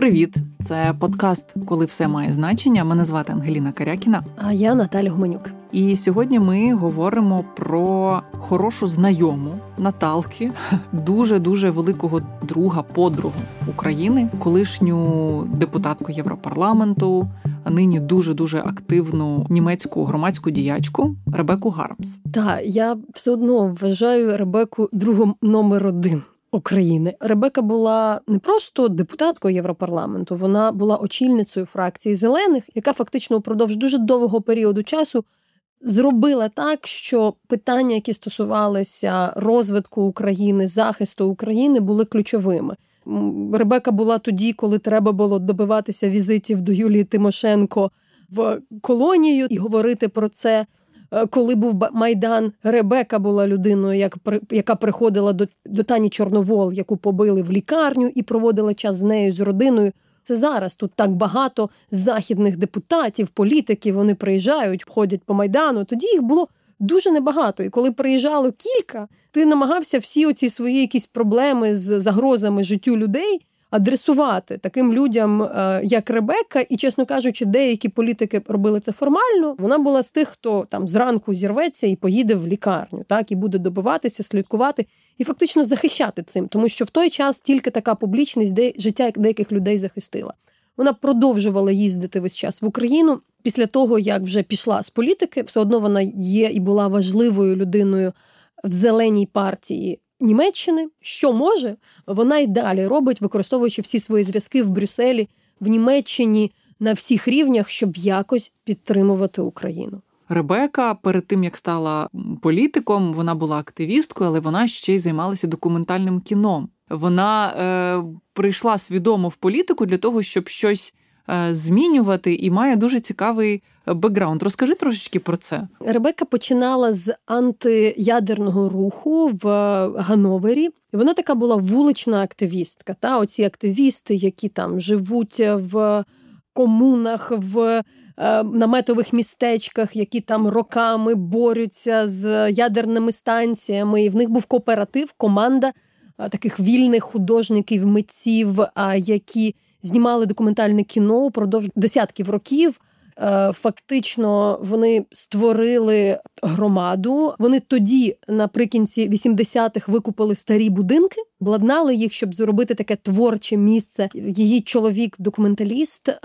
Привіт, це подкаст, коли все має значення. Мене звати Ангеліна Карякіна. А я Наталя Гуменюк. І сьогодні ми говоримо про хорошу знайому Наталки, дуже дуже великого друга, подругу України, колишню депутатку Європарламенту, а нині дуже дуже активну німецьку громадську діячку Ребеку Гармс. Так, я все одно вважаю Ребеку другом номер один. України Ребека була не просто депутаткою Європарламенту, вона була очільницею фракції зелених, яка фактично упродовж дуже довгого періоду часу зробила так, що питання, які стосувалися розвитку України, захисту України, були ключовими. Ребека була тоді, коли треба було добиватися візитів до Юлії Тимошенко в колонію і говорити про це. Е, коли був майдан, Ребека була людиною, як яка приходила до до Тані Чорновол, яку побили в лікарню і проводила час з нею з родиною. Це зараз тут так багато західних депутатів, політиків. Вони приїжджають, ходять по майдану. Тоді їх було дуже небагато. І коли приїжджало кілька, ти намагався всі оці свої якісь проблеми з загрозами життю людей адресувати таким людям, е, як Ребекка, і, чесно кажучи, деякі політики робили це формально. Вона була з тих, хто там зранку зірветься і поїде в лікарню, так і буде добиватися, слідкувати і фактично захищати цим, тому що в той час тільки така публічність де життя деяких людей захистила. Вона продовжувала їздити весь час в Україну після того, як вже пішла з політики, все одно вона є і була важливою людиною в зеленій партії Німеччини, що може, вона й далі робить, використовуючи всі свої зв'язки в Брюсселі, в Німеччині на всіх рівнях, щоб якось підтримувати Україну. Ребека перед тим як стала політиком, вона була активісткою, але вона ще й займалася документальним кіном. Вона е, прийшла свідомо в політику для того, щоб щось змінювати і має дуже цікавий бекграунд. Розкажи трошечки про це. Ребека починала з антиядерного руху в Гановері. І Вона така була вулична активістка. Та оці активісти, які там живуть в комунах, в е, наметових містечках, які там роками борються з ядерними станціями. І в них був кооператив, команда е, таких вільних художників, митців, які знімали документальне кіно упродовж десятків років. Е, фактично вони створили громаду. Вони тоді, наприкінці 80-х, викупили старі будинки, обладнали їх, щоб зробити таке творче місце. Її чоловік, документаліст. Е,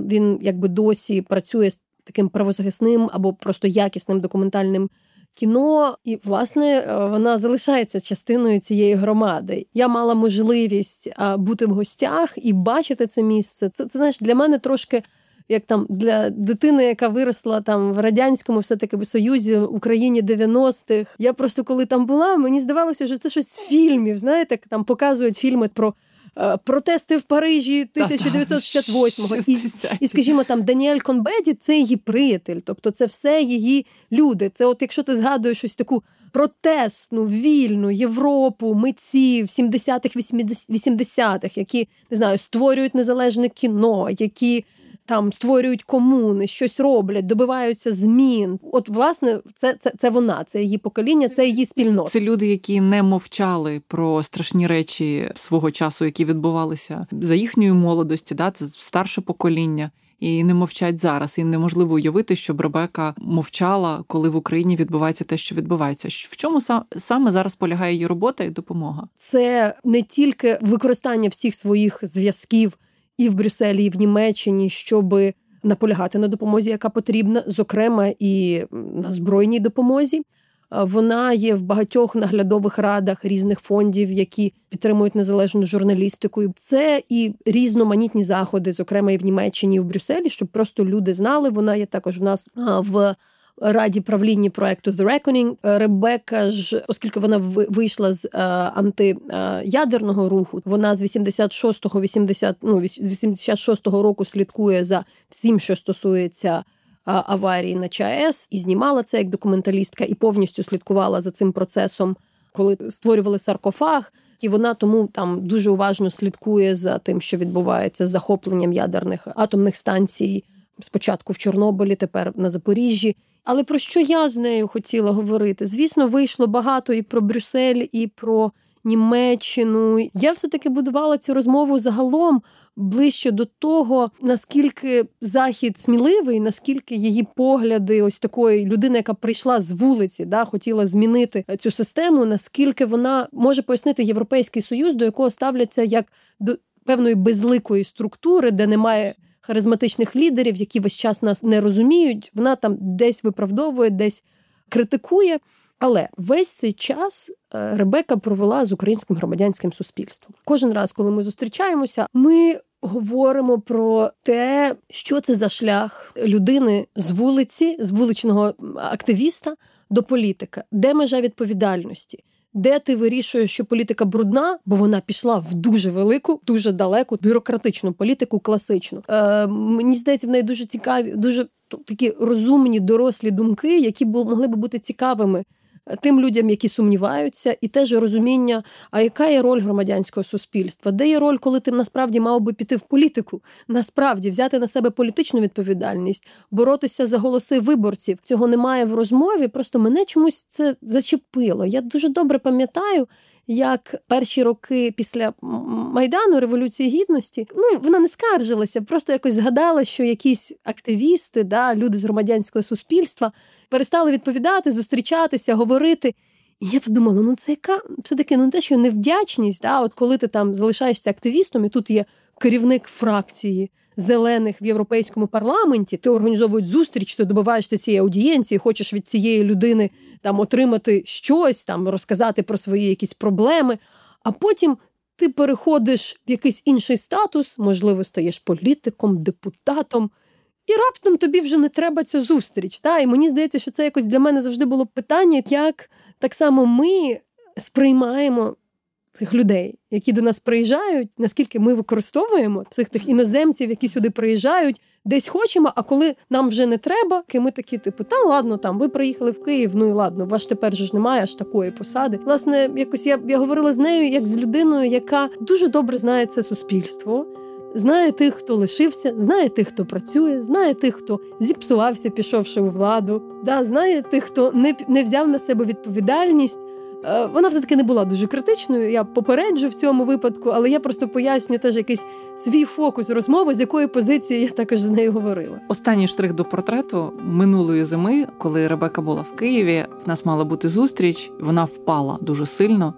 він якби досі працює з таким правозахисним або просто якісним документальним кіно, і власне е, вона залишається частиною цієї громади. Я мала можливість бути в гостях і бачити це місце. Це це знаєш для мене трошки. Як там для дитини, яка виросла там в радянському, все таки союзі Україні 90-х. Я просто коли там була, мені здавалося, що це щось з фільмів. Знаєте, там показують фільми про протести в Парижі 1968-го. І, і, скажімо, там Даніель Конбеді це її приятель, тобто це все її люди. Це, от якщо ти згадуєш щось таку протестну, вільну Європу, митців 70-х, 80-х, які не знаю, створюють незалежне кіно, які там створюють комуни, щось роблять, добиваються змін. От, власне, це це, це вона, це її покоління, це її спільнота. Це люди, які не мовчали про страшні речі свого часу, які відбувалися за їхньої молодості. Да, це старше покоління. І не мовчать зараз, і неможливо уявити, щоб Ребека мовчала, коли в Україні відбувається те, що відбувається. В чому саме зараз полягає її робота і допомога? Це не тільки використання всіх своїх зв'язків і в Брюсселі, і в Німеччині, щоб наполягати на допомозі, яка потрібна, зокрема і на збройній допомозі. Вона є в багатьох наглядових радах різних фондів, які підтримують незалежну журналістику. Це і різноманітні заходи, зокрема і в Німеччині, і в Брюсселі, щоб просто люди знали. Вона є також в нас в раді правління проекту The Reckoning. Е, Ребека ж, оскільки вона вийшла з е, антиядерного руху, вона з 86-го, 80, ну, 86-го року слідкує за всім, що стосується. Аварії на ЧАЕС і знімала це як документалістка, і повністю слідкувала за цим процесом, коли створювали саркофаг. І вона тому там дуже уважно слідкує за тим, що відбувається з захопленням ядерних атомних станцій спочатку в Чорнобилі, тепер на Запоріжжі. Але про що я з нею хотіла говорити? Звісно, вийшло багато і про Брюссель, і про Німеччину. Я все таки будувала цю розмову загалом ближче до того, наскільки захід сміливий, наскільки її погляди, ось такої людини, яка прийшла з вулиці, да, хотіла змінити цю систему, наскільки вона може пояснити європейський союз, до якого ставляться як до певної безликої структури, де немає. Харизматичних лідерів, які весь час нас не розуміють, вона там десь виправдовує, десь критикує. Але весь цей час е, Ребека провела з українським громадянським суспільством. Кожен раз, коли ми зустрічаємося, ми говоримо про те, що це за шлях людини з вулиці, з вуличного активіста до політика, де межа відповідальності. Де ти вирішуєш, що політика брудна, бо вона пішла в дуже велику, дуже далеку бюрократичну політику, класичну. Е, Мені здається, в неї дуже цікаві, дуже такі розумні дорослі думки, які б могли б бути цікавими тим людям, які сумніваються, і теж розуміння, а яка є роль громадянського суспільства, де є роль, коли ти насправді мав би піти в політику, насправді взяти на себе політичну відповідальність, боротися за голоси виборців. Цього немає в розмові. Просто мене чомусь це зачепило. Я дуже добре пам'ятаю як перші роки після майдану революції гідності, ну вона не скаржилася, просто якось згадала, що якісь активісти, да, люди з громадянського суспільства перестали відповідати, зустрічатися, говорити. І я подумала, ну це яка все таки ну те, що невдячність, да, от коли ти там залишаєшся активістом, і тут є керівник фракції зелених в європейському парламенті, ти організовують зустріч, ти добиваєшся цієї аудієнції, хочеш від цієї людини там отримати щось, там розказати про свої якісь проблеми, а потім. Ти переходиш в якийсь інший статус, можливо, стаєш політиком, депутатом, і раптом тобі вже не треба цю зустріч. Та? І мені здається, що це якось для мене завжди було питання, як так само ми сприймаємо цих людей, які до нас приїжджають, наскільки ми використовуємо цих тих іноземців, які сюди приїжджають, десь хочемо. А коли нам вже не треба, ми такі, типу, та ладно, там ви приїхали в Київ, ну і ладно, ваш тепер ж немає аж такої посади. Власне, якось я, я говорила з нею як з людиною, яка дуже добре знає це суспільство. Знає тих, хто лишився, знає тих, хто працює, знає тих, хто зіпсувався, пішовши у владу, да, знає тих, хто не не взяв на себе відповідальність. Е, вона все таки не була дуже критичною. Я попереджу в цьому випадку, але я просто пояснюю теж якийсь свій фокус розмови, з якої позиції я також з нею говорила. Останній штрих до портрету минулої зими, коли Ребека була в Києві, в нас мала бути зустріч. Вона впала дуже сильно.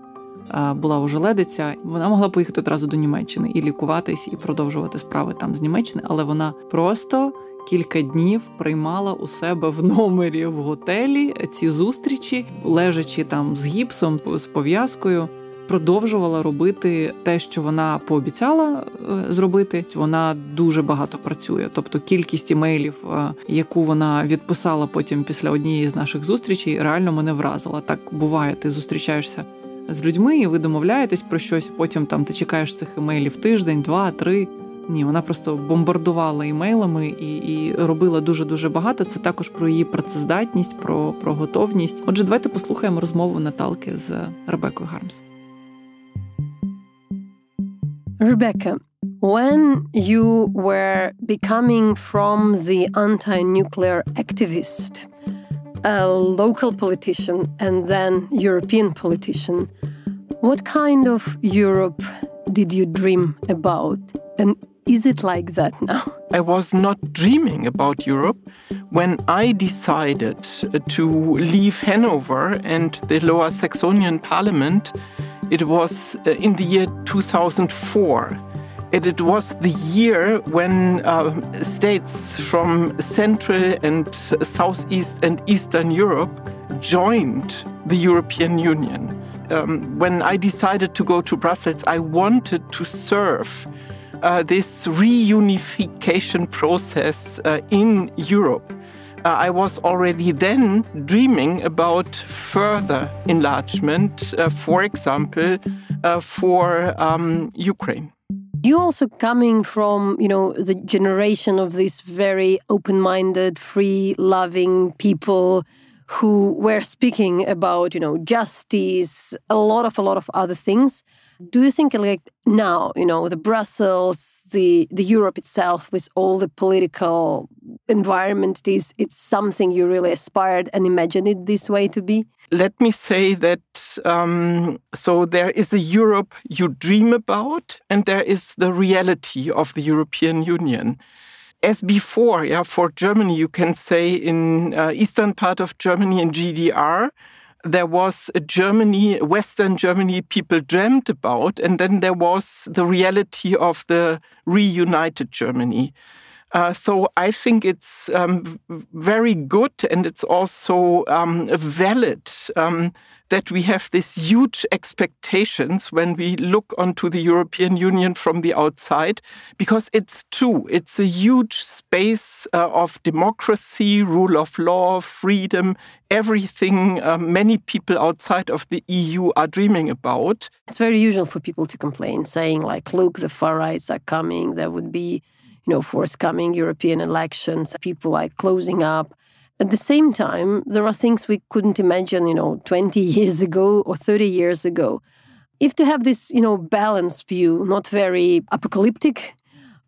Е, була ожеледиця, вона могла поїхати одразу до Німеччини і лікуватись, і продовжувати справи там з Німеччини, але вона просто кілька днів приймала у себе в номері в готелі ці зустрічі, лежачи там з гіпсом, з пов'язкою. Продовжувала робити те, що вона пообіцяла е, зробити. Вона дуже багато працює. Тобто кількість імейлів, е, яку вона відписала потім після однієї з наших зустрічей, реально мене вразила. Так буває, ти зустрічаєшся з людьми, і ви домовляєтесь про щось. Потім там ти чекаєш цих імейлів тиждень, два, три. Ні, вона просто бомбардувала імейлами і і робила дуже дуже багато. Це також про її працездатність, про про готовність. Отже, давайте послухаємо розмову Наталки з Ребекою Гармс. Rebecca, when you were becoming from the anti-nuclear activist, a local politician and then European politician, what kind of Europe did you dream about? And is it like that now? I was not dreaming about Europe. When I decided to leave Hanover and the Lower Saxonian Parliament, it was uh, in the year 2004. And it was the year when uh, states from Central and Southeast and Eastern Europe joined the European Union. Um, when I decided to go to Brussels, I wanted to serve uh, this reunification process uh, in Europe. Uh, I was already then dreaming about further enlargement, uh, for example, for um, Ukraine. You also coming from, you know, the generation of these very open-minded, free-loving people who were speaking about, you know, justice, a lot of a lot of other things. Do you think like now, you know, the Brussels, the the Europe itself with all the political environment is it's something you really aspired and imagined it this way to be? Let me say that um, so there is a Europe you dream about, and there is the reality of the European Union as before, yeah, for Germany, you can say in uh, eastern part of Germany in GDR, there was a Germany, Western Germany people dreamt about, and then there was the reality of the reunited Germany. Uh, so I think it's um, very good and it's also um, valid um, that we have these huge expectations when we look onto the European Union from the outside, because it's true. It's a huge space uh, of democracy, rule of law, freedom, everything uh, many people outside of the EU are dreaming about. It's very usual for people to complain, saying, like, look, the far rights are coming, there would be you know, forthcoming European elections, people like closing up. At the same time, there are things we couldn't imagine, you know, 20 years ago or 30 years ago. If to have this, you know, balanced view, not very apocalyptic,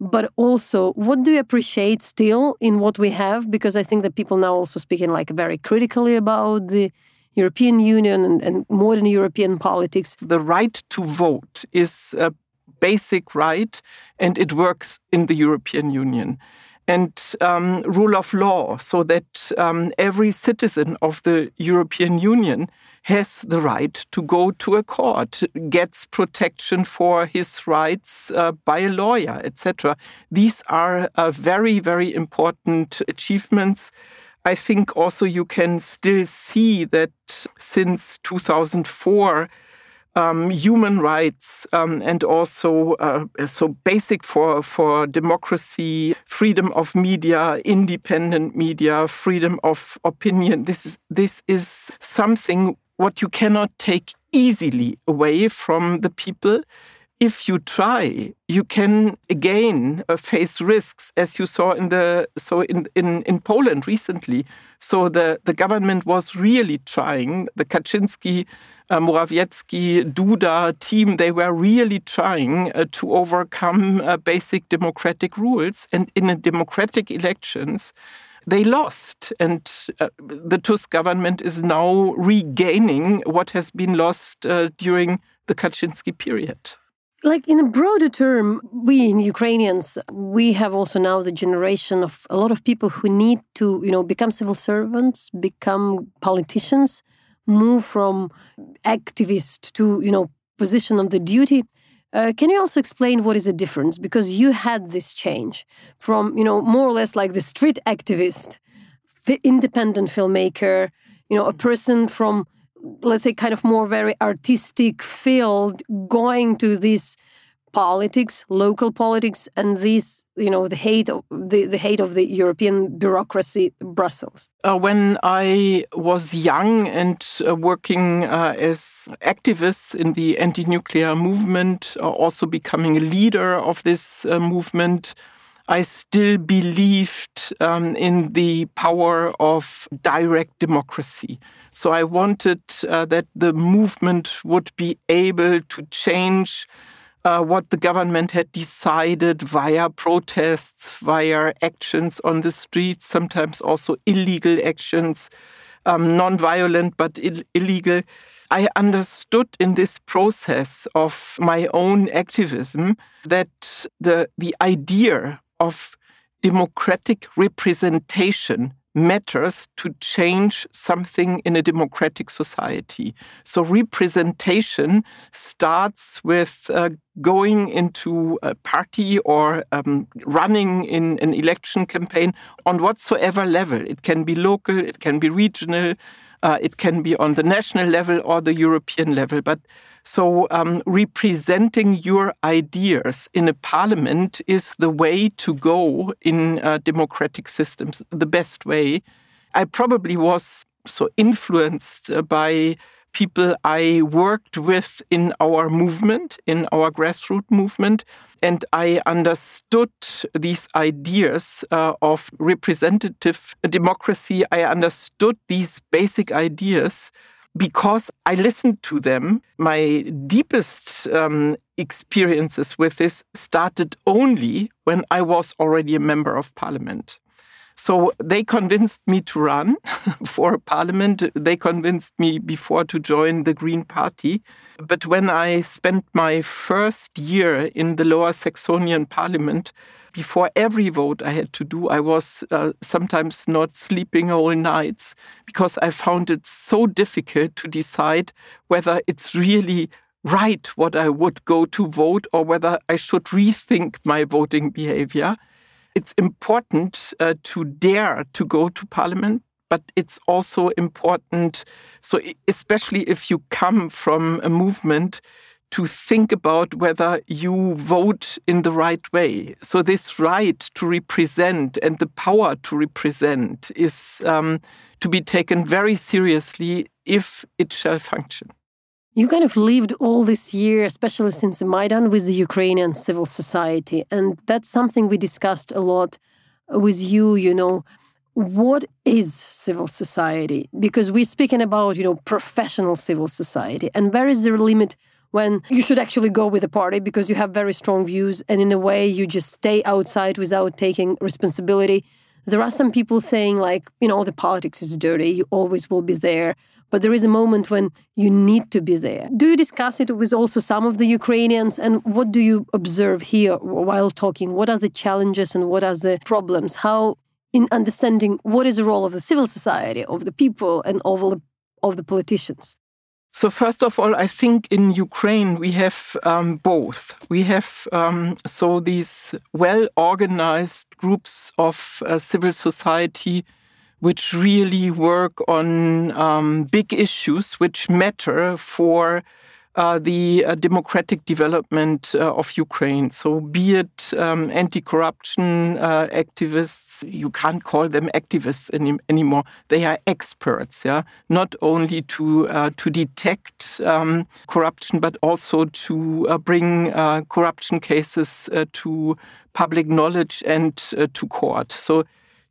but also what do you appreciate still in what we have? Because I think that people now also speaking like very critically about the European Union and, and modern European politics. The right to vote is a basic right, and it works in the European Union and um, rule of law, so that um, every citizen of the European Union has the right to go to a court, gets protection for his rights uh, by a lawyer, etc. These are uh, very, very important achievements. I think also you can still see that since 2004, um, human rights um, and also uh, so basic for for democracy, freedom of media, independent media, freedom of opinion. This is this is something what you cannot take easily away from the people. If you try, you can again uh, face risks, as you saw in the so in in in Poland recently. So the the government was really trying. The Kaczynski uh, Morawiecki, Duda team, they were really trying uh, to overcome uh, basic democratic rules. And in a democratic elections, they lost. And uh, the Tusk government is now regaining what has been lost uh, during the Kaczynski period. Like in a broader term, we in Ukrainians, we have also now the generation of a lot of people who need to, you know, become civil servants, become politicians move from activist to you know position of the duty. Uh, can you also explain what is the difference? Because you had this change from you know more or less like the street activist independent filmmaker you know a person from let's say kind of more very artistic field going to this politics, local politics, and this, you know, the hate of the, the hate of the European bureaucracy, Brussels? Uh, when I was young and uh, working uh, as activists in the anti-nuclear movement, uh, also becoming a leader of this uh, movement, I still believed um, in the power of direct democracy. So I wanted uh, that the movement would be able to change uh, what the government had decided via protests, via actions on the streets, sometimes also illegal actions, um, non-violent but Ill illegal. I understood in this process of my own activism that the the idea of democratic representation matters to change something in a democratic society. So representation starts with uh, going into a party or um, running in an election campaign on whatsoever level. It can be local, it can be regional, uh, it can be on the national level or the European level. But so, um, representing your ideas in a parliament is the way to go in uh, democratic systems, the best way. I probably was so influenced uh, by people I worked with in our movement, in our grassroots movement. And I understood these ideas uh, of representative democracy. I understood these basic ideas because I listened to them. My deepest um, experiences with this started only when I was already a member of parliament. So they convinced me to run for parliament. They convinced me before to join the Green Party. But when I spent my first year in the Lower Saxonian parliament, before every vote I had to do, I was uh, sometimes not sleeping whole nights because I found it so difficult to decide whether it's really right what I would go to vote or whether I should rethink my voting behavior it's important uh, to dare to go to parliament, but it's also important, so especially if you come from a movement, to think about whether you vote in the right way. So, this right to represent and the power to represent is um, to be taken very seriously if it shall function. You kind of lived all this year, especially since Maidan, with the Ukrainian civil society. And that's something we discussed a lot with you, you know. What is civil society? Because we're speaking about, you know, professional civil society. And where is the limit when you should actually go with a party because you have very strong views and in a way you just stay outside without taking responsibility? There are some people saying, like, you know, oh, the politics is dirty, you always will be there but there is a moment when you need to be there. Do you discuss it with also some of the Ukrainians? And what do you observe here while talking? What are the challenges and what are the problems? How, in understanding what is the role of the civil society, of the people, and of the, of the politicians? So, first of all, I think in Ukraine we have um, both. We have um, so these well organized groups of uh, civil society which really work on um, big issues which matter for uh, the uh, democratic development uh, of Ukraine. So, be it um, anti corruption uh, activists, you can't call them activists any, anymore. They are experts, yeah, not only to, uh, to detect um, corruption, but also to uh, bring corruption cases to public knowledge and to court. So,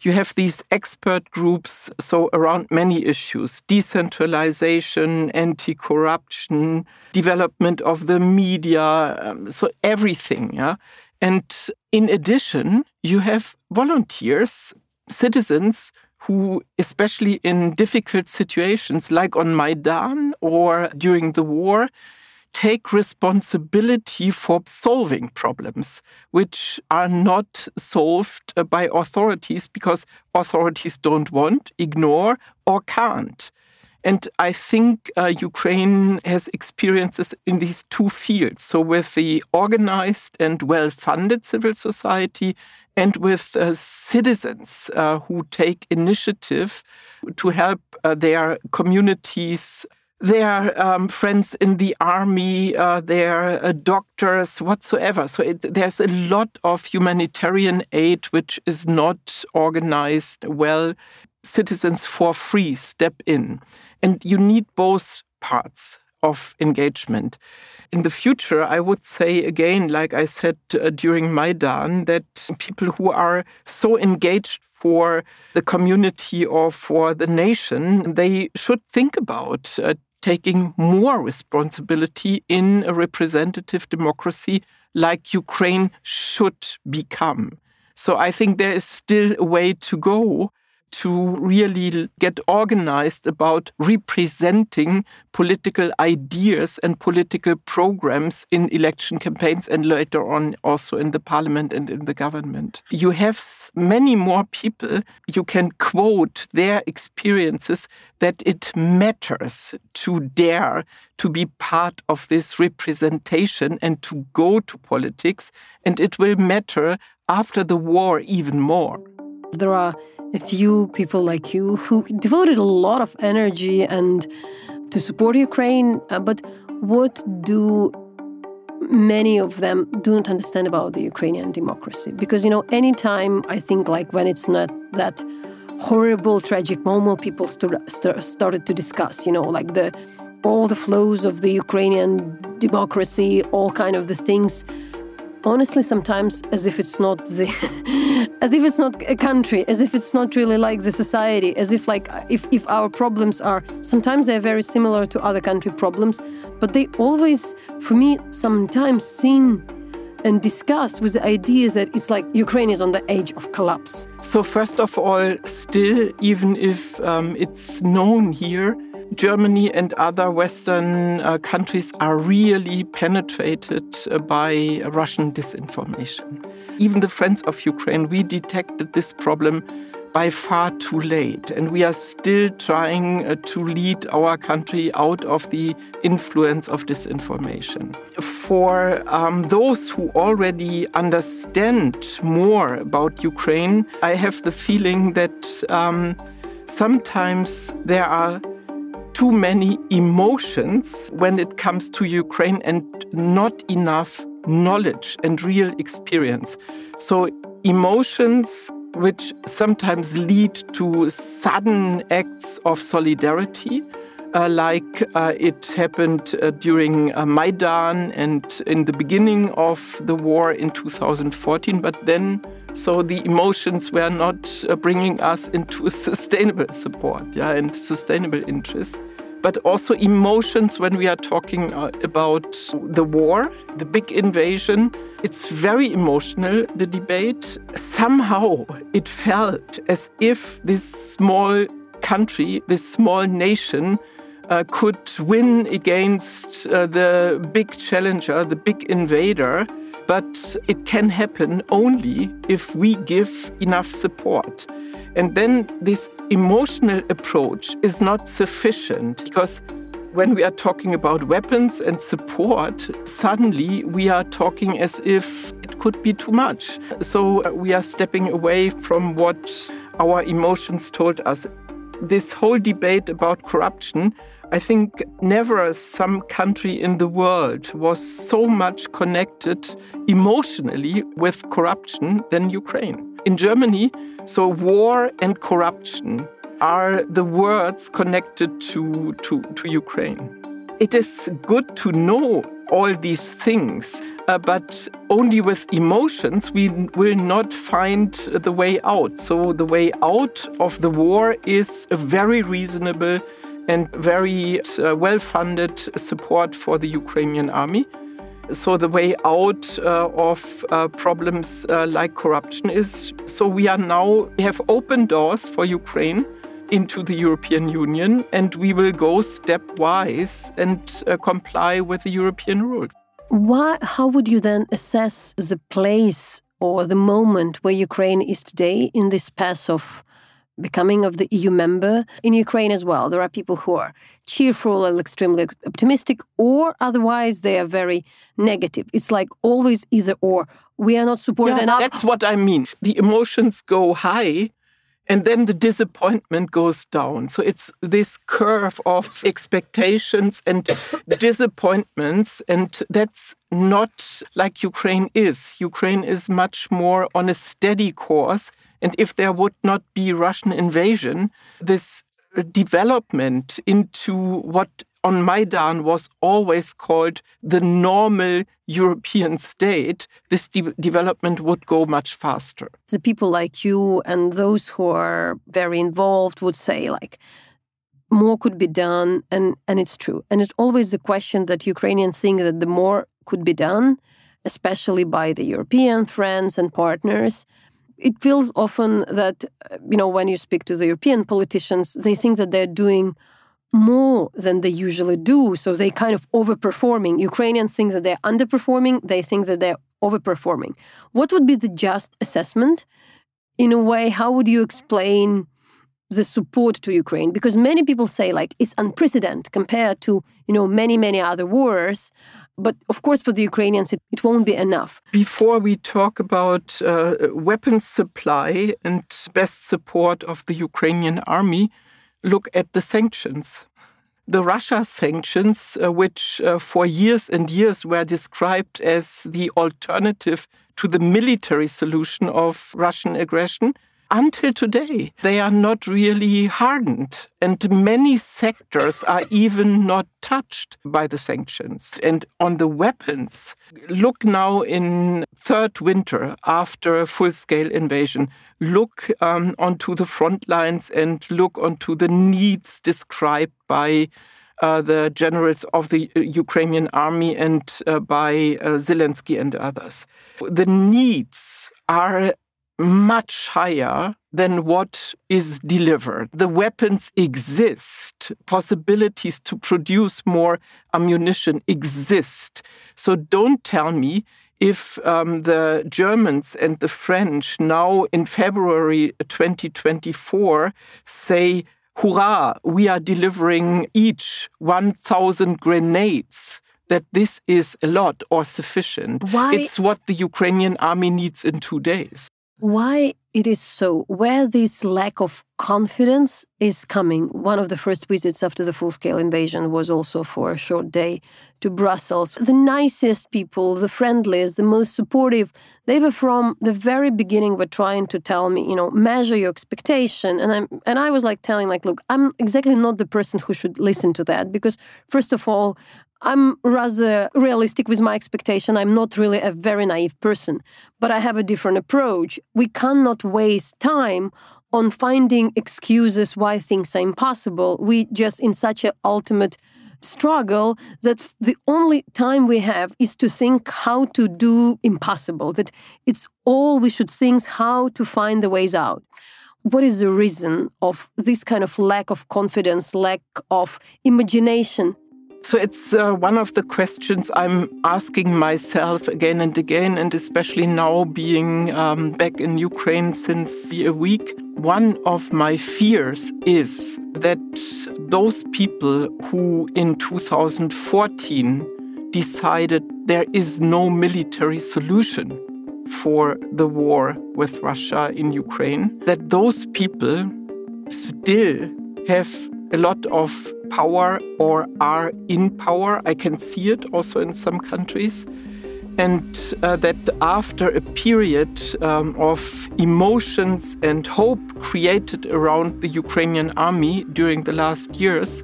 you have these expert groups so around many issues decentralization anti-corruption development of the media um, so everything yeah? And in addition you have volunteers citizens who especially in difficult situations like on maidan or during the war take responsibility for solving problems which are not solved uh, by authorities because authorities don't want, ignore, or can't. And I think uh, Ukraine has experiences in these two fields. So, with the organized and well funded civil society, and with uh, citizens uh, who take initiative to help uh, their communities their um, friends in the army, uh, their uh, doctors, whatsoever. So it, there's a lot of humanitarian aid which is not organized well. Citizens for free step in. And you need both parts of engagement. In the future, I would say again, like I said uh, during Maidan, that people who are so engaged for the community or for the nation, they should think about uh, taking more responsibility in a representative democracy like Ukraine should become. So I think there is still a way to go to really get organized about representing political ideas and political programs in election campaigns and later on also in the parliament and in the government. You have many more people you can quote their experiences that it matters to dare to be part of this representation and to go to politics and it will matter after the war even more. There are a few people like you who devoted a lot of energy and to support Ukraine. Uh, but what do many of them do not understand about the Ukrainian democracy? Because you know, anytime I think like when it's not that horrible, tragic moment, people st- st- started to discuss, you know, like the all the flows of the Ukrainian democracy, all kind of the things. Honestly, sometimes as if it's not the, as if it's not a country, as if it's not really like the society, as if like if if our problems are sometimes they're very similar to other country problems, but they always, for me, sometimes seen and discussed with the idea that it's like Ukraine is on the edge of collapse. So, first of all, still, even if um, it's known here, Germany and other Western uh, countries are really penetrated uh, by Russian disinformation. Even the Friends of Ukraine, we detected this problem by far too late. And we are still trying uh, to lead our country out of the influence of disinformation. For um, those who already understand more about Ukraine, I have the feeling that um, sometimes there are too many emotions when it comes to Ukraine and not enough knowledge and real experience. So, emotions which sometimes lead to sudden acts of solidarity. Uh, like uh, it happened uh, during uh, Maidan and in the beginning of the war in 2014. But then, so the emotions were not uh, bringing us into a sustainable support yeah, and sustainable interest but also emotions when we are talking uh, about the war, the big invasion. It's very emotional, the debate. Somehow it felt as if this small country, this small nation, uh, could win against uh, the big challenger, the big invader. But it can happen only if we give enough support. And then this emotional approach is not sufficient because when we are talking about weapons and support, suddenly we are talking as if it could be too much. So uh, we are stepping away from what our emotions told us. This whole debate about corruption, I think never some country in the world was so much connected emotionally with corruption than Ukraine. In Germany, so war and corruption are the words connected to, to, to Ukraine. It is good to know all these things, uh, but only with emotions we will not find the way out. So, the way out of the war is a very reasonable and very uh, well funded support for the Ukrainian army. So the way out uh, of uh, problems uh, like corruption is so we are now we have open doors for Ukraine into the European Union, and we will go stepwise and uh, comply with the European rules. Why? How would you then assess the place or the moment where Ukraine is today in this path of becoming of the EU member in Ukraine as well. There are people who are cheerful and extremely optimistic, or otherwise they are very negative. It's like always either or. We are not supported yeah, enough. That's what I mean. The emotions go high and then the disappointment goes down. So it's this curve of expectations and disappointments. And that's not like Ukraine is. Ukraine is much more on a steady course. And if there would not be Russian invasion, this development into what on Maidan was always called the normal European state, this de development would go much faster. The people like you and those who are very involved would say, like, more could be done, and, and it's true. And it's always the question that Ukrainians think that the more could be done, especially by the European friends and partners. It feels often that, you know, when you speak to the European politicians, they think that they're doing more than they usually do. So they kind of overperforming. Ukrainians think that they're underperforming. They think that they're overperforming. What would be the just assessment? In a way, how would you explain the support to Ukraine? Because many people say like it's unprecedented compared to you know many many other wars. But of course, for the Ukrainians, it, it won't be enough. Before we talk about uh, weapons supply and best support of the Ukrainian army, look at the sanctions. The Russia sanctions, uh, which uh, for years and years were described as the alternative to the military solution of Russian aggression, until today, they are not really hardened. And many sectors are even not touched by the sanctions. And on the weapons, look now in third winter after a full scale invasion, look um, onto the front lines and look onto the needs described by uh, the generals of the Ukrainian army and uh, by uh, Zelensky and others. The needs are much higher than what is delivered. The weapons exist. Possibilities to produce more ammunition exist. So don't tell me if um, the Germans and the French now in February 2024 say, hurrah, we are delivering each 1,000 grenades that this is a lot or sufficient. Why? It's what the Ukrainian army needs in two days why it is so, where this lack of confidence is coming. One of the first visits after the full scale invasion was also for a short day to Brussels. The nicest people, the friendliest, the most supportive, they were from the very beginning were trying to tell me, you know, measure your expectation. And I'm and I was like telling like, look, I'm exactly not the person who should listen to that because first of all, I'm rather realistic with my expectation. I'm not really a very naive person, but I have a different approach. We cannot waste time on finding excuses why things are impossible. We just in such an ultimate struggle that the only time we have is to think how to do impossible that it's all we should think how to find the ways out what is the reason of this kind of lack of confidence lack of imagination so it's uh, one of the questions I'm asking myself again and again, and especially now being um, back in Ukraine since a week. One of my fears is that those people who in 2014 decided there is no military solution for the war with Russia in Ukraine, that those people still have a lot of power or are in power. I can see it also in some countries. And uh, that after a period um, of emotions and hope created around the Ukrainian army during the last years,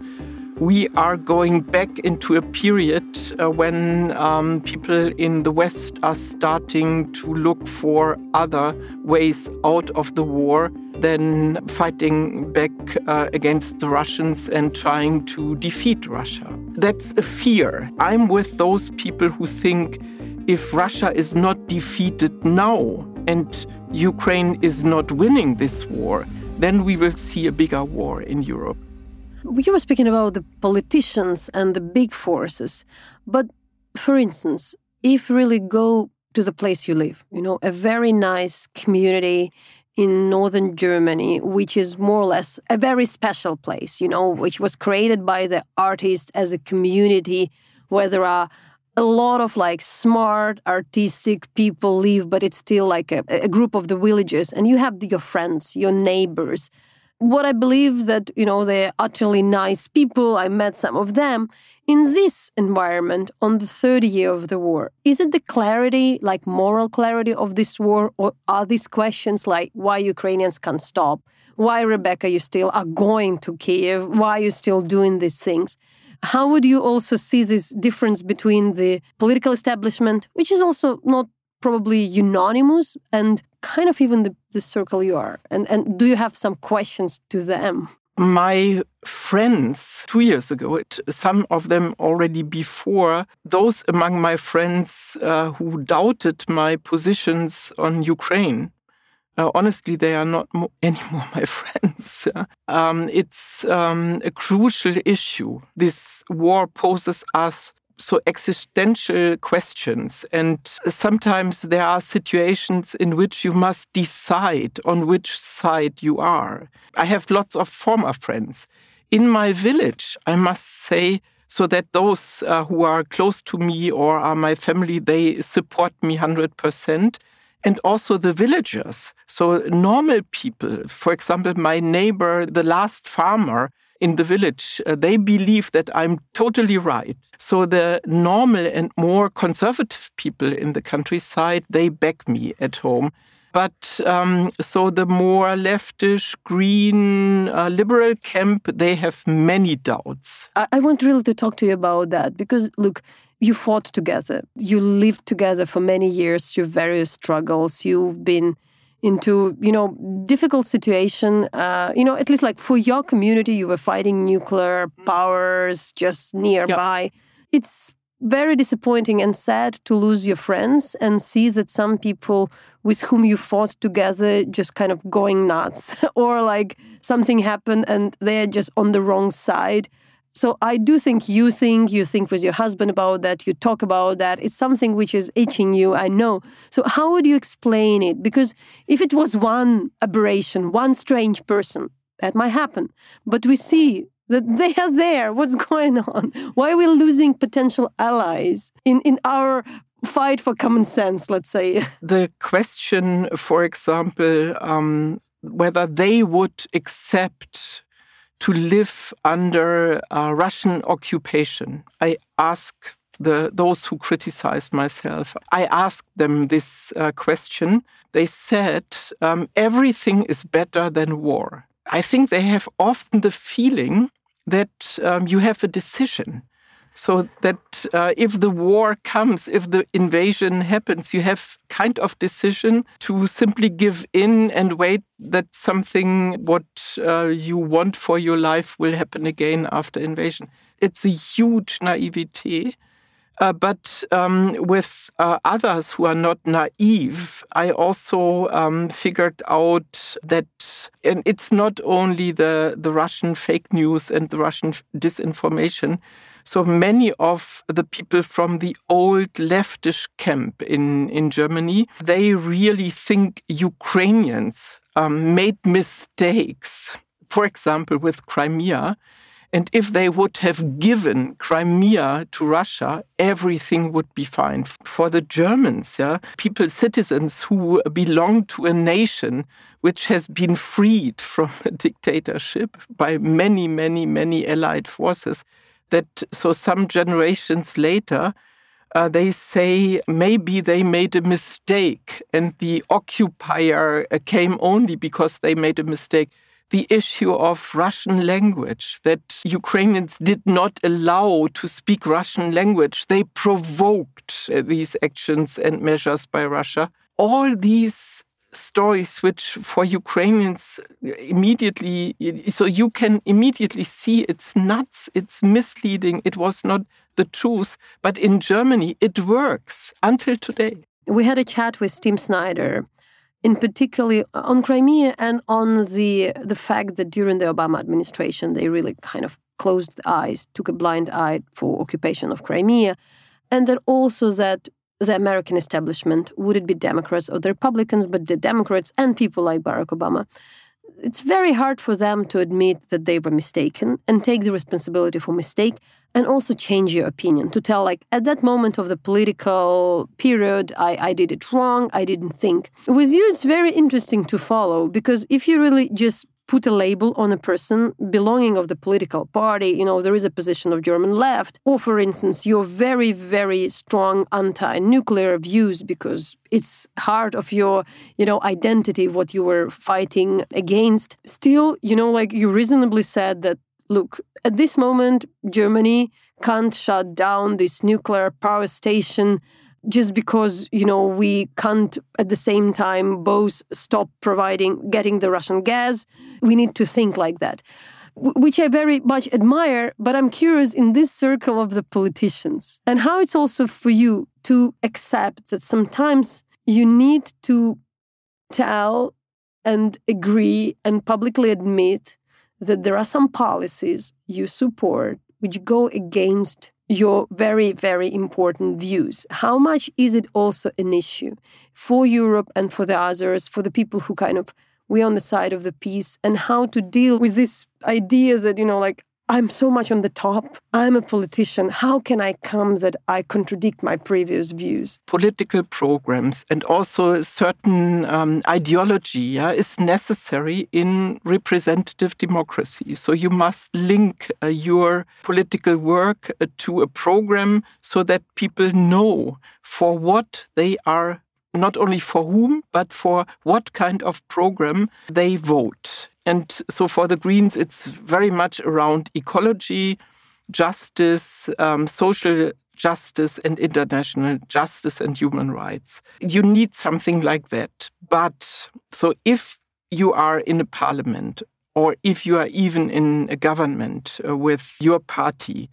we are going back into a period uh, when um, people in the West are starting to look for other ways out of the war than fighting back uh, against the Russians and trying to defeat Russia. That's a fear. I'm with those people who think if Russia is not defeated now and Ukraine is not winning this war, then we will see a bigger war in Europe. You were speaking about the politicians and the big forces, but for instance, if really go to the place you live, you know, a very nice community in northern Germany, which is more or less a very special place, you know, which was created by the artists as a community where there are a lot of like smart artistic people live but it's still like a, a group of the villagers and you have your friends your neighbors what I believe that, you know, they're utterly nice people. I met some of them in this environment on the third year of the war. Is it the clarity, like moral clarity of this war, or are these questions like why Ukrainians can't stop? Why, Rebecca, you still are going to Kiev? Why are you still doing these things? How would you also see this difference between the political establishment, which is also not probably unanimous, and kind of even the, the circle you are? And, and do you have some questions to them? my friends two years ago, it, some of them already before, those among my friends uh, who doubted my positions on Ukraine, uh, honestly, they are not mo- anymore my friends. um, it's um, a crucial issue. This war poses us so existential questions. And sometimes there are situations in which you must decide on which side you are. I have lots of former friends. In my village, I must say, so that those uh, who are close to me or are my family, they support me 100%. And also the villagers. So normal people, for example, my neighbor, the last farmer, in the village, uh, they believe that I'm totally right. So the normal and more conservative people in the countryside, they back me at home. But um, so the more leftish, green, uh, liberal camp, they have many doubts. I, I want really to talk to you about that because, look, you fought together. You lived together for many years through various struggles. You've been into you know difficult situation uh, you know at least like for your community you were fighting nuclear powers just nearby. Yep. it's very disappointing and sad to lose your friends and see that some people with whom you fought together just kind of going nuts or like something happened and they're just on the wrong side so I do think you think, you think with your husband about that, you talk about that. It's something which is itching you, I know. So how would you explain it? Because if it was one aberration, one strange person, that might happen. But we see that they are there. What's going on? Why are we losing potential allies in, in our fight for common sense, let's say? The question, for example, um, whether they would accept to live under uh, Russian occupation. I ask the, those who criticized myself, I asked them this uh, question. They said, um, everything is better than war. I think they have often the feeling that um, you have a decision so that uh, if the war comes, if the invasion happens, you have kind of decision to simply give in and wait that something what uh, you want for your life will happen again after invasion. It's a huge naivete. Uh, but um, with uh, others who are not naive, I also um, figured out that, and it's not only the, the Russian fake news and the Russian disinformation, so many of the people from the old leftish camp in, in Germany, they really think Ukrainians um, made mistakes. For example, with Crimea. And if they would have given Crimea to Russia, everything would be fine. For the Germans, yeah, people, citizens who belong to a nation which has been freed from a dictatorship by many, many, many allied forces, that so some generations later, uh, they say maybe they made a mistake and the occupier uh, came only because they made a mistake. The issue of Russian language, that Ukrainians did not allow to speak Russian language, they provoked uh, these actions and measures by Russia. All these stories which for Ukrainians immediately, so you can immediately see it's nuts, it's misleading, it was not the truth. But in Germany, it works until today. We had a chat with Tim Snyder, in particularly on Crimea and on the the fact that during the Obama administration they really kind of closed eyes, took a blind eye for occupation of Crimea, and that also that the American establishment, would it be Democrats or the Republicans, but the Democrats and people like Barack Obama, it's very hard for them to admit that they were mistaken and take the responsibility for mistake and also change your opinion. To tell like at that moment of the political period I, I did it wrong i didn't think. With you it's very interesting to follow because if you really just put a label on a person belonging of the political party. You know there is a position of german left. Or for instance your very very strong anti-nuclear views because it's part of your you know identity what you were fighting against. Still you know like you reasonably said that look at this moment germany can't shut down this nuclear power station just because you know we can't at the same time both stop providing getting the russian gas. We need to think like that which i very much admire but i'm curious in this circle of the politicians and how it's also for you to accept that sometimes you need to tell and agree and publicly admit that there are some policies you support which go against your very, very important views. How much is it also an issue for Europe and for the others, for the people who kind of we're on the side of the peace, and how to deal with this idea that, you know, like I'm so much on the top. I'm a politician. How can I come that I contradict my previous views? Political programs and also a certain um, ideology yeah, is necessary in representative democracy. So you must link uh, your political work uh, to a program so that people know for what they are not only for whom, but for what kind of program they vote. And so for the Greens, it's very much around ecology, justice, um, social justice, and international justice and human rights. You need something like that. But so if you are in a parliament or if you are even in a government uh, with your party,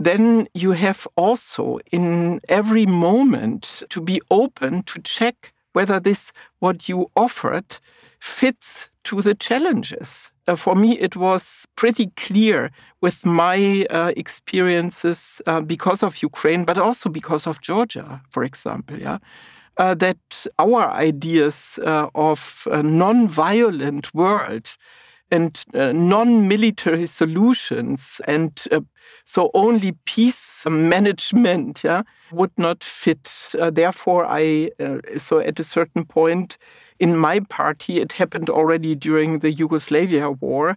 then you have also in every moment to be open to check whether this what you offered fits to the challenges. Uh, for me, it was pretty clear with my uh, experiences uh, because of Ukraine, but also because of Georgia, for example. Yeah. Uh, that our ideas uh, of a non-violent world and uh, non-military solutions and uh, so only peace management yeah, would not fit. Uh, therefore i uh, so at a certain point in my party it happened already during the yugoslavia war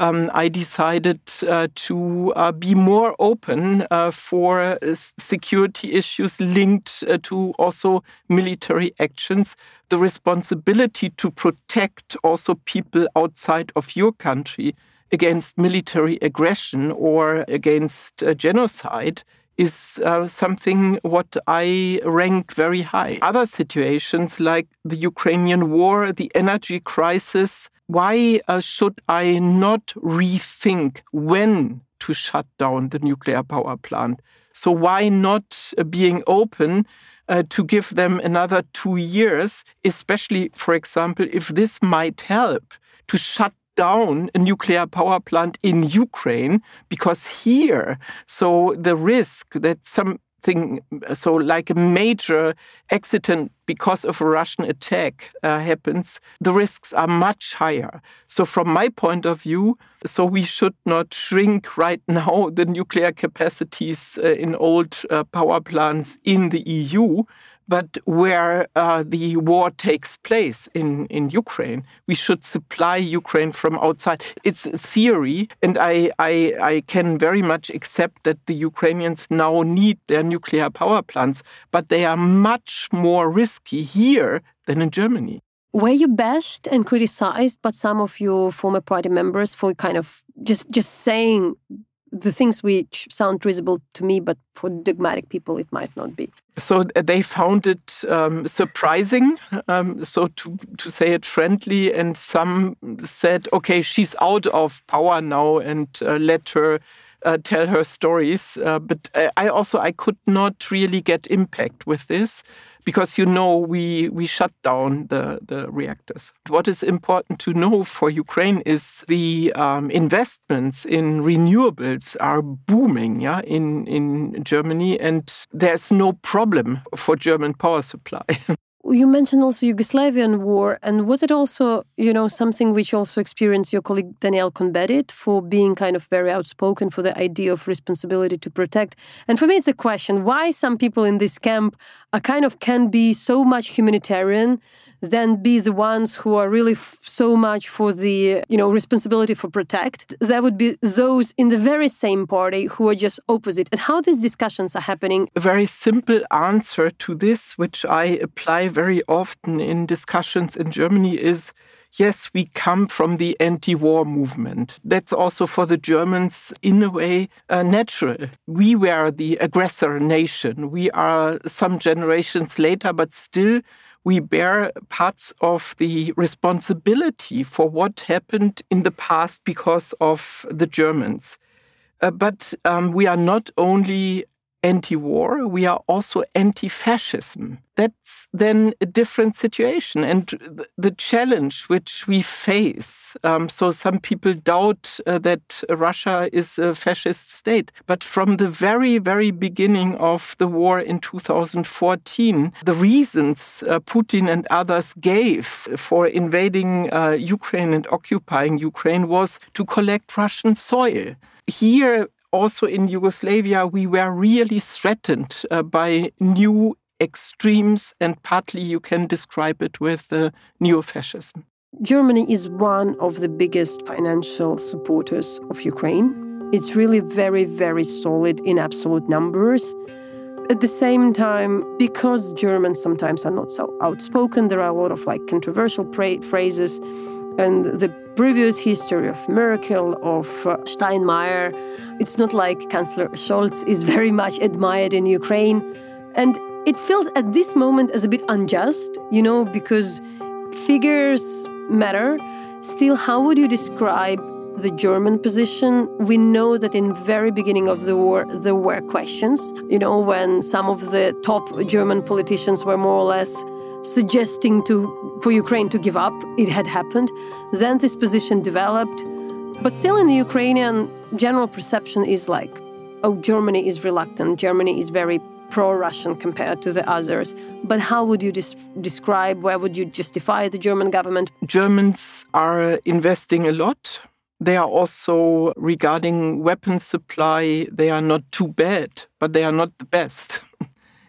um, I decided uh, to uh, be more open uh, for uh, security issues linked uh, to also military actions. The responsibility to protect also people outside of your country against military aggression or against genocide is uh, something what I rank very high. Other situations like the Ukrainian war, the energy crisis, why uh, should I not rethink when to shut down the nuclear power plant? So why not being open uh, to give them another two years, especially, for example, if this might help to shut down a nuclear power plant in Ukraine because here, so the risk that something, so like a major accident because of a Russian attack uh, happens, the risks are much higher. So, from my point of view, so we should not shrink right now the nuclear capacities uh, in old uh, power plants in the EU, but where uh, the war takes place in, in Ukraine, we should supply Ukraine from outside. It's a theory, and I, I, I can very much accept that the Ukrainians now need their nuclear power plants, but they are much more risky here than in Germany. Were you bashed and criticized by some of your former party members for kind of just just saying the things which sound reasonable to me, but for dogmatic people, it might not be. So uh, they found it um, surprising, um, so to, to say it friendly, and some said, okay, she's out of power now and uh, let her uh, tell her stories. Uh, but I also I could not really get impact with this because you know we we shut down the the reactors. What is important to know for Ukraine is the um, investments in renewables are booming, yeah, in in Germany, and there's no problem for German power supply. You mentioned also Yugoslavian war, and was it also, you know, something which also experienced your colleague Daniel Cohn-Bendit for being kind of very outspoken for the idea of responsibility to protect? And for me, it's a question: why some people in this camp are kind of can be so much humanitarian then be the ones who are really so much for the you know responsibility for protect? There would be those in the very same party who are just opposite. And how these discussions are happening? A very simple answer to this which i apply very often in discussions in germany is yes, we come from the anti war movement. That's also for the Germans, in a way, uh, natural. We were the aggressor nation. We are some generations later, but still we bear parts of the responsibility for what happened in the past because of the Germans. Uh, but um, we are not only anti war, we are also anti fascism. That's then a different situation. And the challenge which we face um, so, some people doubt uh, that Russia is a fascist state. But from the very, very beginning of the war in 2014, the reasons uh, Putin and others gave for invading uh, Ukraine and occupying Ukraine was to collect Russian soil. Here, also in Yugoslavia, we were really threatened uh, by new extremes, and partly you can describe it with uh, neo fascism. Germany is one of the biggest financial supporters of Ukraine. It's really very, very solid in absolute numbers. At the same time, because Germans sometimes are not so outspoken, there are a lot of like controversial pra- phrases. And the previous history of Merkel, of uh, Steinmeier, it's not like Chancellor Scholz is very much admired in Ukraine. And it feels at this moment as a bit unjust, you know, because figures matter. Still, how would you describe the German position, we know that in very beginning of the war there were questions. You know, when some of the top German politicians were more or less suggesting to for Ukraine to give up, it had happened. Then this position developed, but still in the Ukrainian general perception is like, oh, Germany is reluctant. Germany is very pro-Russian compared to the others. But how would you des- describe? Where would you justify the German government? Germans are investing a lot they are also regarding weapons supply, they are not too bad, but they are not the best.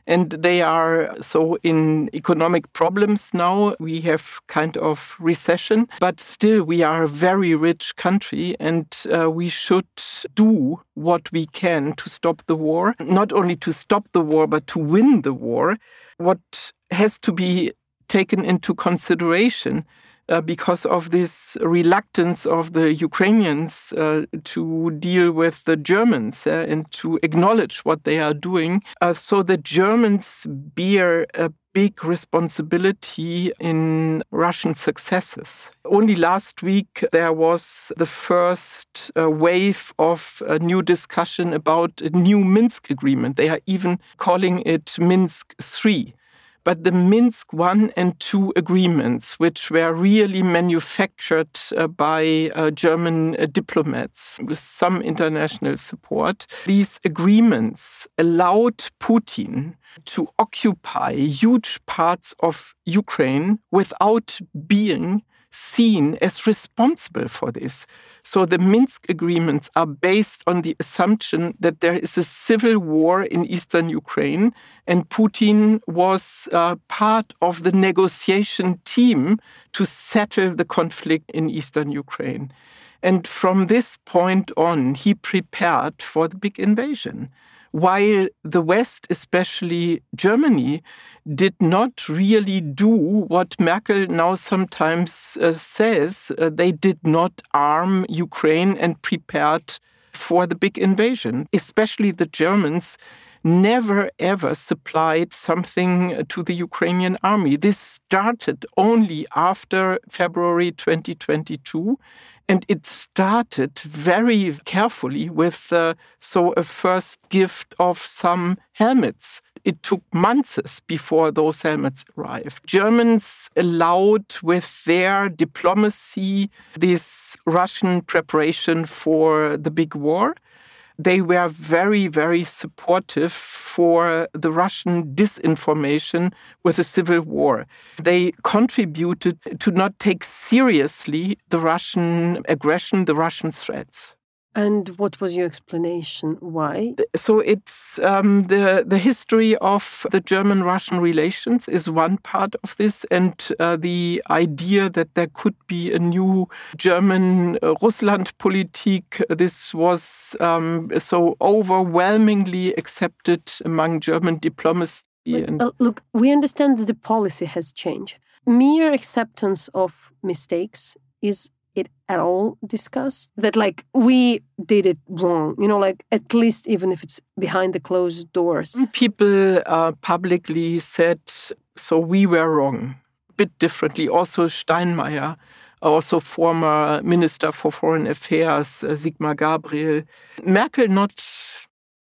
And they are so in economic problems now. We have kind of recession, but still we are a very rich country and uh, we should do what we can to stop the war. Not only to stop the war, but to win the war. What has to be taken into consideration uh, because of this reluctance of the Ukrainians uh, to deal with the Germans uh, and to acknowledge what they are doing. Uh, so the Germans bear a big responsibility in Russian successes. Only last week there was the first uh, wave of a new discussion about a new Minsk agreement. They are even calling it Minsk 3 but the Minsk 1 and 2 agreements, which were really manufactured uh, by uh, German uh, diplomats with some international support, these agreements allowed Putin to occupy huge parts of Ukraine without being seen as responsible for this. So the Minsk agreements are based on the assumption that there is a civil war in eastern Ukraine, and Putin was uh, part of the negotiation team to settle the conflict in eastern Ukraine. And from this point on, he prepared for the big invasion while the West, especially Germany, did not really do what Merkel now sometimes uh, says. Uh, they did not arm Ukraine and prepared for the big invasion, especially the Germans never ever supplied something to the Ukrainian army. This started only after February 2022 and it started very carefully with uh, so a first gift of some helmets. It took months before those helmets arrived. Germans allowed with their diplomacy this Russian preparation for the big war they were very, very supportive for the Russian disinformation with the civil war. They contributed to not take seriously the Russian aggression, the Russian threats. And what was your explanation? Why? So it's um, the the history of the German-Russian relations is one part of this, and uh, the idea that there could be a new German Russland politik. This was um, so overwhelmingly accepted among German diplomacy. But, uh, look, we understand that the policy has changed. Mere acceptance of mistakes is it at all discussed? That like we did it wrong, you know, like at least even if it's behind the closed doors. People uh, publicly said, so we were wrong, a bit differently. Also, Steinmeier, also former Minister for Foreign Affairs, uh, Sigmar Gabriel. Merkel not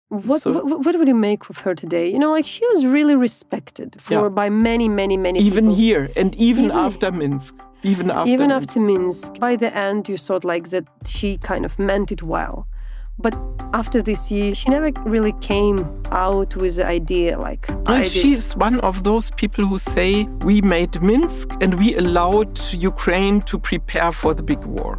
what, so, what, what would you make of her today? You know, like she was really respected for yeah. by many, many, many. Even people. here, and even, even after Minsk. Even after even after Minsk, by the end, you thought like that she kind of meant it well. But after this year, she never really came out with the idea like. Well, she's one of those people who say we made Minsk and we allowed Ukraine to prepare for the big war.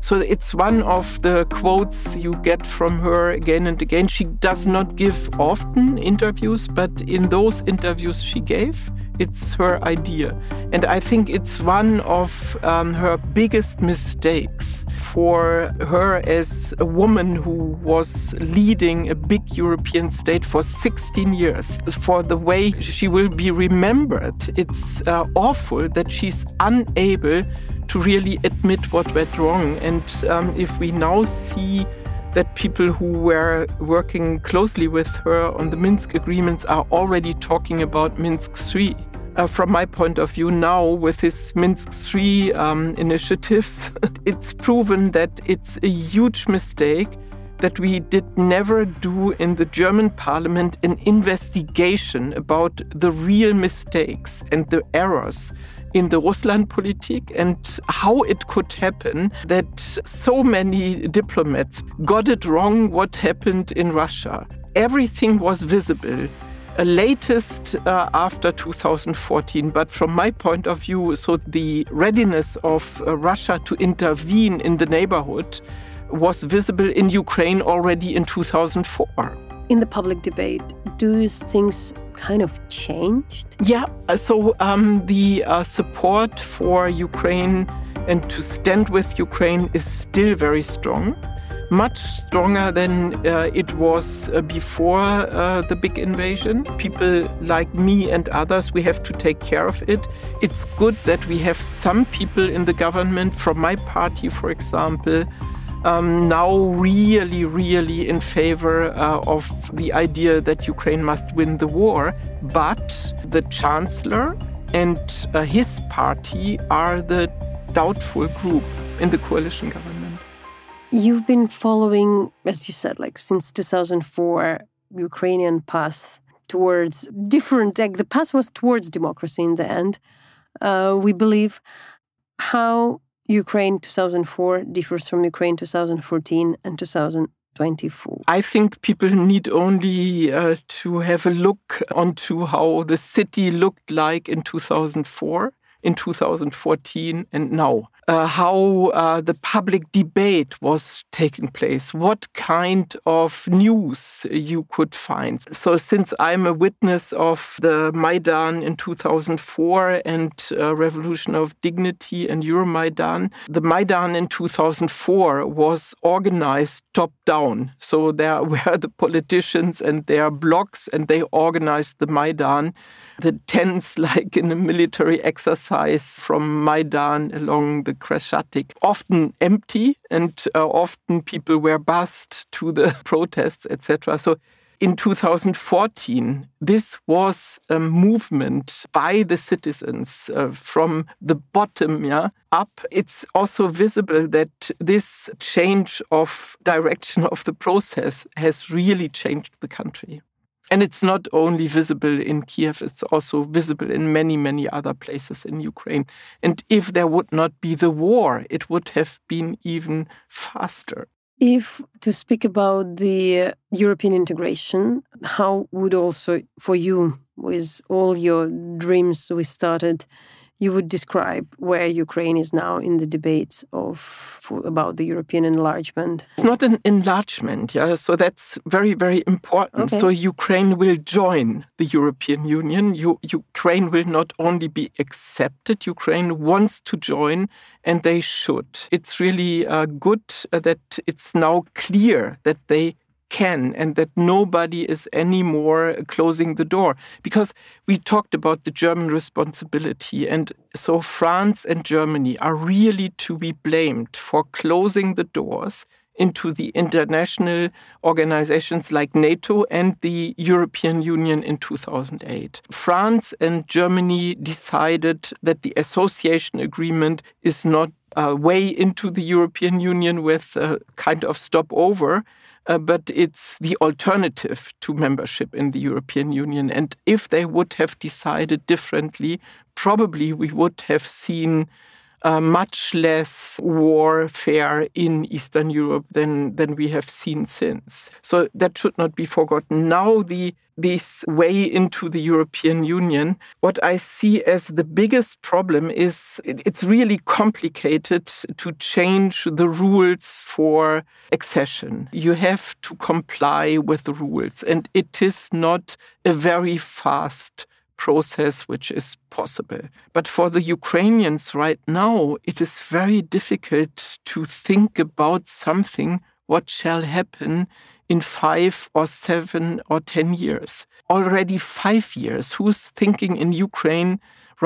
So it's one of the quotes you get from her again and again. She does not give often interviews, but in those interviews she gave, it's her idea. And I think it's one of um, her biggest mistakes for her as a woman who was leading a big European state for 16 years. For the way she will be remembered, it's uh, awful that she's unable to really admit what went wrong. And um, if we now see that people who were working closely with her on the Minsk agreements are already talking about Minsk III. Uh, from my point of view now, with his Minsk III um, initiatives, it's proven that it's a huge mistake that we did never do in the German parliament an investigation about the real mistakes and the errors in the Russlandpolitik and how it could happen that so many diplomats got it wrong what happened in Russia. Everything was visible. Latest uh, after 2014, but from my point of view, so the readiness of uh, Russia to intervene in the neighborhood was visible in Ukraine already in 2004 in the public debate, do things kind of changed? Yeah, uh, so um, the uh, support for Ukraine and to stand with Ukraine is still very strong. Much stronger than uh, it was uh, before uh, the big invasion. People like me and others, we have to take care of it. It's good that we have some people in the government, from my party, for example, um, now really, really in favor uh, of the idea that Ukraine must win the war. But the chancellor and uh, his party are the doubtful group in the coalition government. You've been following, as you said, like since 2004, Ukrainian path towards different, like the path was towards democracy in the end, uh, we believe. How Ukraine 2004 differs from Ukraine 2014 and 2024? I think people need only uh, to have a look onto how the city looked like in 2004, in 2014, and now uh, how uh, the public debate was taking place, what kind of news you could find. So, since I'm a witness of the Maidan in 2004 and uh, Revolution of Dignity and Euromaidan, the Maidan in 2004 was organized top down. So, there were the politicians and their blocks, and they organized the Maidan the tents like in a military exercise from Maidan along the Khreshchatyk, often empty and uh, often people were bussed to the protests, etc. So in 2014, this was a movement by the citizens uh, from the bottom yeah, up. It's also visible that this change of direction of the process has really changed the country. And it's not only visible in Kiev, it's also visible in many, many other places in Ukraine. And if there would not be the war, it would have been even faster. If to speak about the European integration, how would also for you, with all your dreams we started you would describe where Ukraine is now in the debates of for, about the European enlargement? It's not an enlargement, yeah. So that's very, very important. Okay. So Ukraine will join the European Union. U- Ukraine will not only be accepted. Ukraine wants to join, and they should. It's really uh, good uh, that it's now clear that they can and that nobody is anymore closing the door. Because we talked about the German responsibility. And so France and Germany are really to be blamed for closing the doors into the international organizations like NATO and the European Union in 2008. France and Germany decided that the association agreement is not a way into the European Union with a kind of stopover uh, but it's the alternative to membership in the European Union. And if they would have decided differently, probably we would have seen uh, much less warfare in Eastern Europe than, than we have seen since. So that should not be forgotten. Now, the this way into the European Union, what I see as the biggest problem is it's really complicated to change the rules for accession. You have to comply with the rules, and it is not a very fast process which is possible. But for the Ukrainians right now, it is very difficult to think about something what shall happen in five or seven or ten years. Already five years. Who's thinking in Ukraine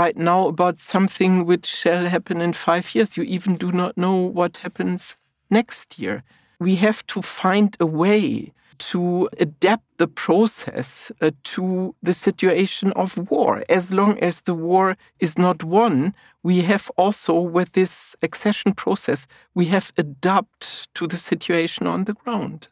right now about something which shall happen in five years? You even do not know what happens next year. We have to find a way to adapt the process uh, to the situation of war. As long as the war is not won, we have also, with this accession process, we have adapt to the situation on the ground.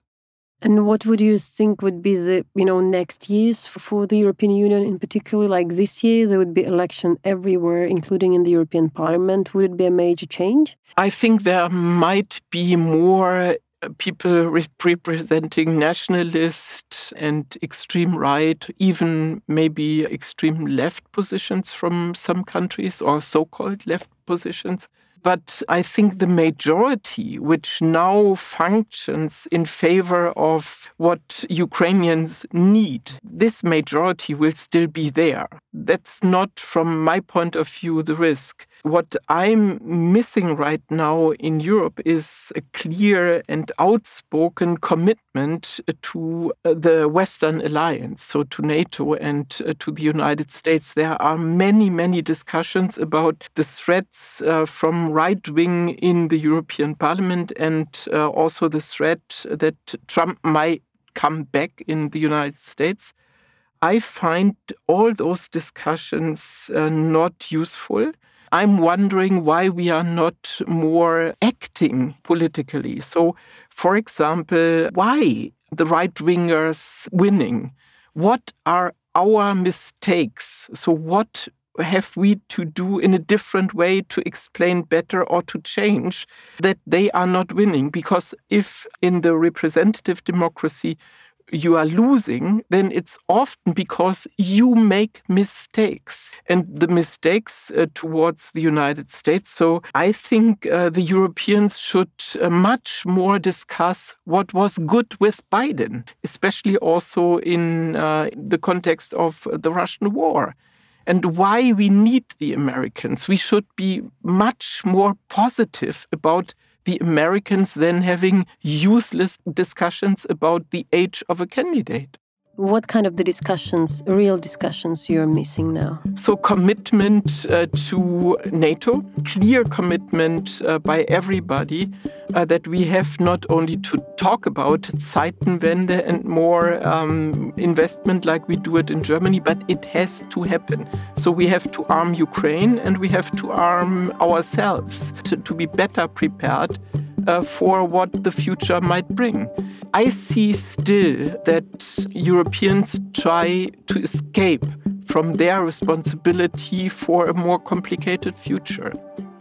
And what would you think would be the you know next years for the European Union in particular? Like this year, there would be election everywhere, including in the European Parliament. Would it be a major change? I think there might be more people representing nationalist and extreme right, even maybe extreme left positions from some countries or so called left positions. But I think the majority, which now functions in favor of what Ukrainians need, this majority will still be there. That's not, from my point of view, the risk. What I'm missing right now in Europe is a clear and outspoken commitment to uh, the Western alliance, so to NATO and uh, to the United States. There are many, many discussions about the threats uh, from right wing in the European Parliament and uh, also the threat that Trump might come back in the United States. I find all those discussions uh, not useful. I'm wondering why we are not more acting politically. So, for example, why the right wingers winning? What are our mistakes? So, what have we to do in a different way to explain better or to change that they are not winning? Because if in the representative democracy you are losing, then it's often because you make mistakes and the mistakes uh, towards the United States. So I think uh, the Europeans should uh, much more discuss what was good with Biden, especially also in uh, the context of the Russian war and why we need the Americans. We should be much more positive about the Americans than having useless discussions about the age of a candidate. What kind of the discussions, real discussions, you're missing now? So, commitment uh, to NATO, clear commitment uh, by everybody uh, that we have not only to talk about Zeitenwende and more um, investment like we do it in Germany, but it has to happen. So, we have to arm Ukraine and we have to arm ourselves to, to be better prepared uh, for what the future might bring. I see still that Europeans try to escape from their responsibility for a more complicated future.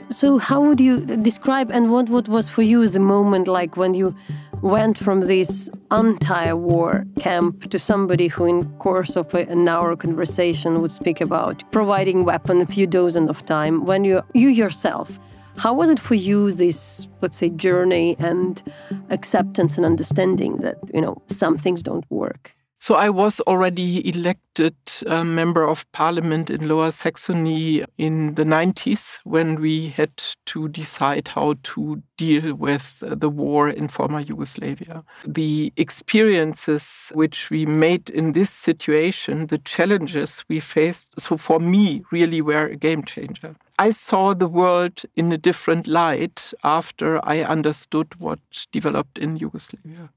So, how would you describe and what, what was for you the moment like when you went from this anti-war camp to somebody who in course of an hour conversation would speak about providing weapon a few dozen of time when you you yourself how was it for you, this, let's say, journey and acceptance and understanding that, you know, some things don't work? So I was already elected member of parliament in Lower Saxony in the 90s when we had to decide how to deal with the war in former Yugoslavia. The experiences which we made in this situation, the challenges we faced, so for me, really were a game changer. I saw the world in a different light after I understood what developed in Yugoslavia.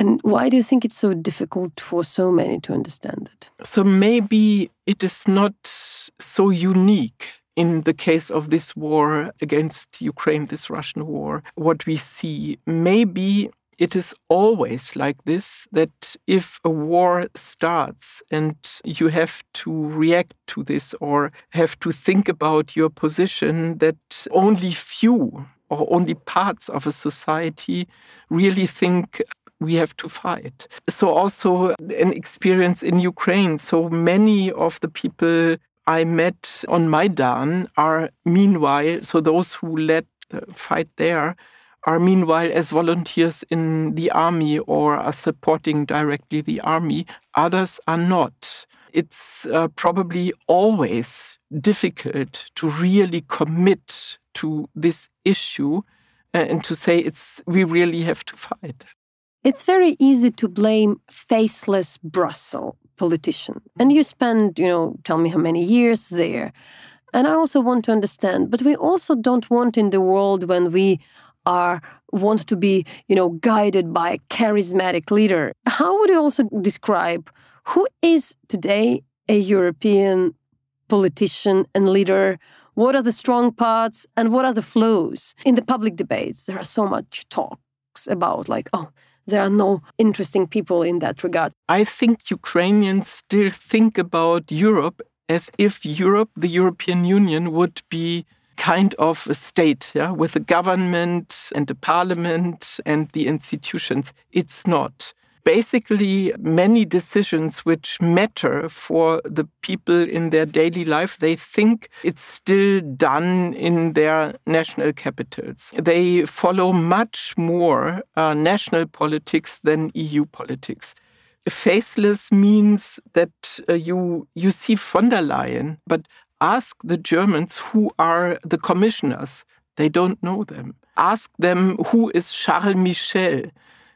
And why do you think it's so difficult for so many to understand it? So maybe it is not so unique in the case of this war against Ukraine, this Russian war, what we see. Maybe it is always like this that if a war starts and you have to react to this or have to think about your position, that only few or only parts of a society really think we have to fight. So, also an experience in Ukraine. So, many of the people I met on Maidan are meanwhile, so those who led the fight there are meanwhile as volunteers in the army or are supporting directly the army. Others are not. it's uh, probably always difficult to really commit to this issue uh, and to say it's we really have to fight. It's very easy to blame faceless Brussels politician. And you spend, you know, tell me how many years there. And I also want to understand, but we also don't want in the world when we are want to be, you know, guided by a charismatic leader. How would you also describe who is today a European politician and leader? What are the strong parts and what are the flaws? In the public debates, there are so much talks about like, oh, there are no interesting people in that regard. I think Ukrainians still think about Europe as if Europe, the European Union, would be kind of a state, yeah, with a government and a parliament and the institutions. It's not basically many decisions which matter for the people in their daily life, they think it's still done in their national capitals. They follow much more uh, national politics than EU politics. Faceless means that uh, you you see von der Leyen, but ask the Germans who are the commissioners. They don't know them. Ask them who is Charles Michel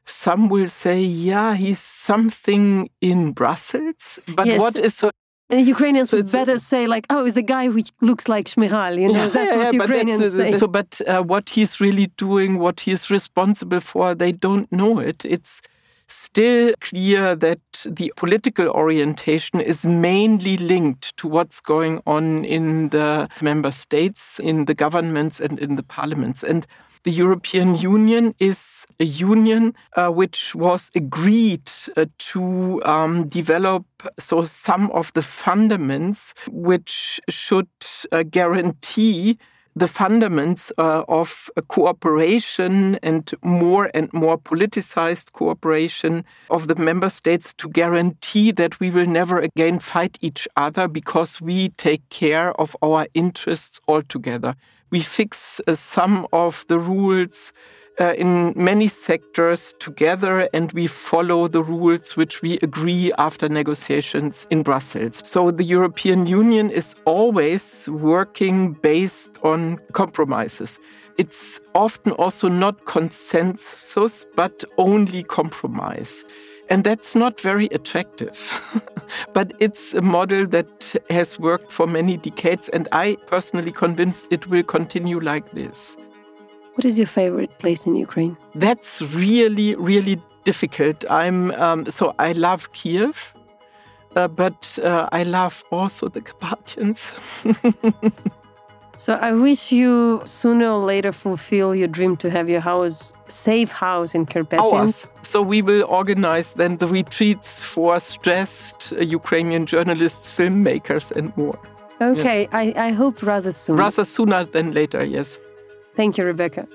some will say, yeah, he's something in Brussels. But yes. what is so and Ukrainians so would better say like, "Oh, it's the guy which looks like Shmihal." You know, yeah, that's yeah, what Ukrainians that's, say. So, but uh, what he's really doing, what he's responsible for, they don't know it. It's still clear that the political orientation is mainly linked to what's going on in the member states, in the governments, and in the parliaments, and the European Union is a union uh, which was agreed uh, to um, develop so some of the fundaments which should uh, guarantee the fundaments uh, of cooperation and more and more politicized cooperation of the member states to guarantee that we will never again fight each other because we take care of our interests altogether we fix uh, some of the rules uh, in many sectors together and we follow the rules which we agree after negotiations in Brussels. So the European Union is always working based on compromises. It's often also not consensus, but only compromise. And that's not very attractive. but it's a model that has worked for many decades, and I personally convinced it will continue like this. What is your favorite place in Ukraine? That's really, really difficult. I'm um, so I love Kiev, uh, but uh, I love also the Carpathians. So I wish you sooner or later fulfill your dream to have your house, safe house in Carpathians. Ours. So we will organize then the retreats for stressed uh, Ukrainian journalists, filmmakers, and more. Okay, yeah. I, I hope rather soon. Rather sooner than later, yes. Thank you, Rebecca.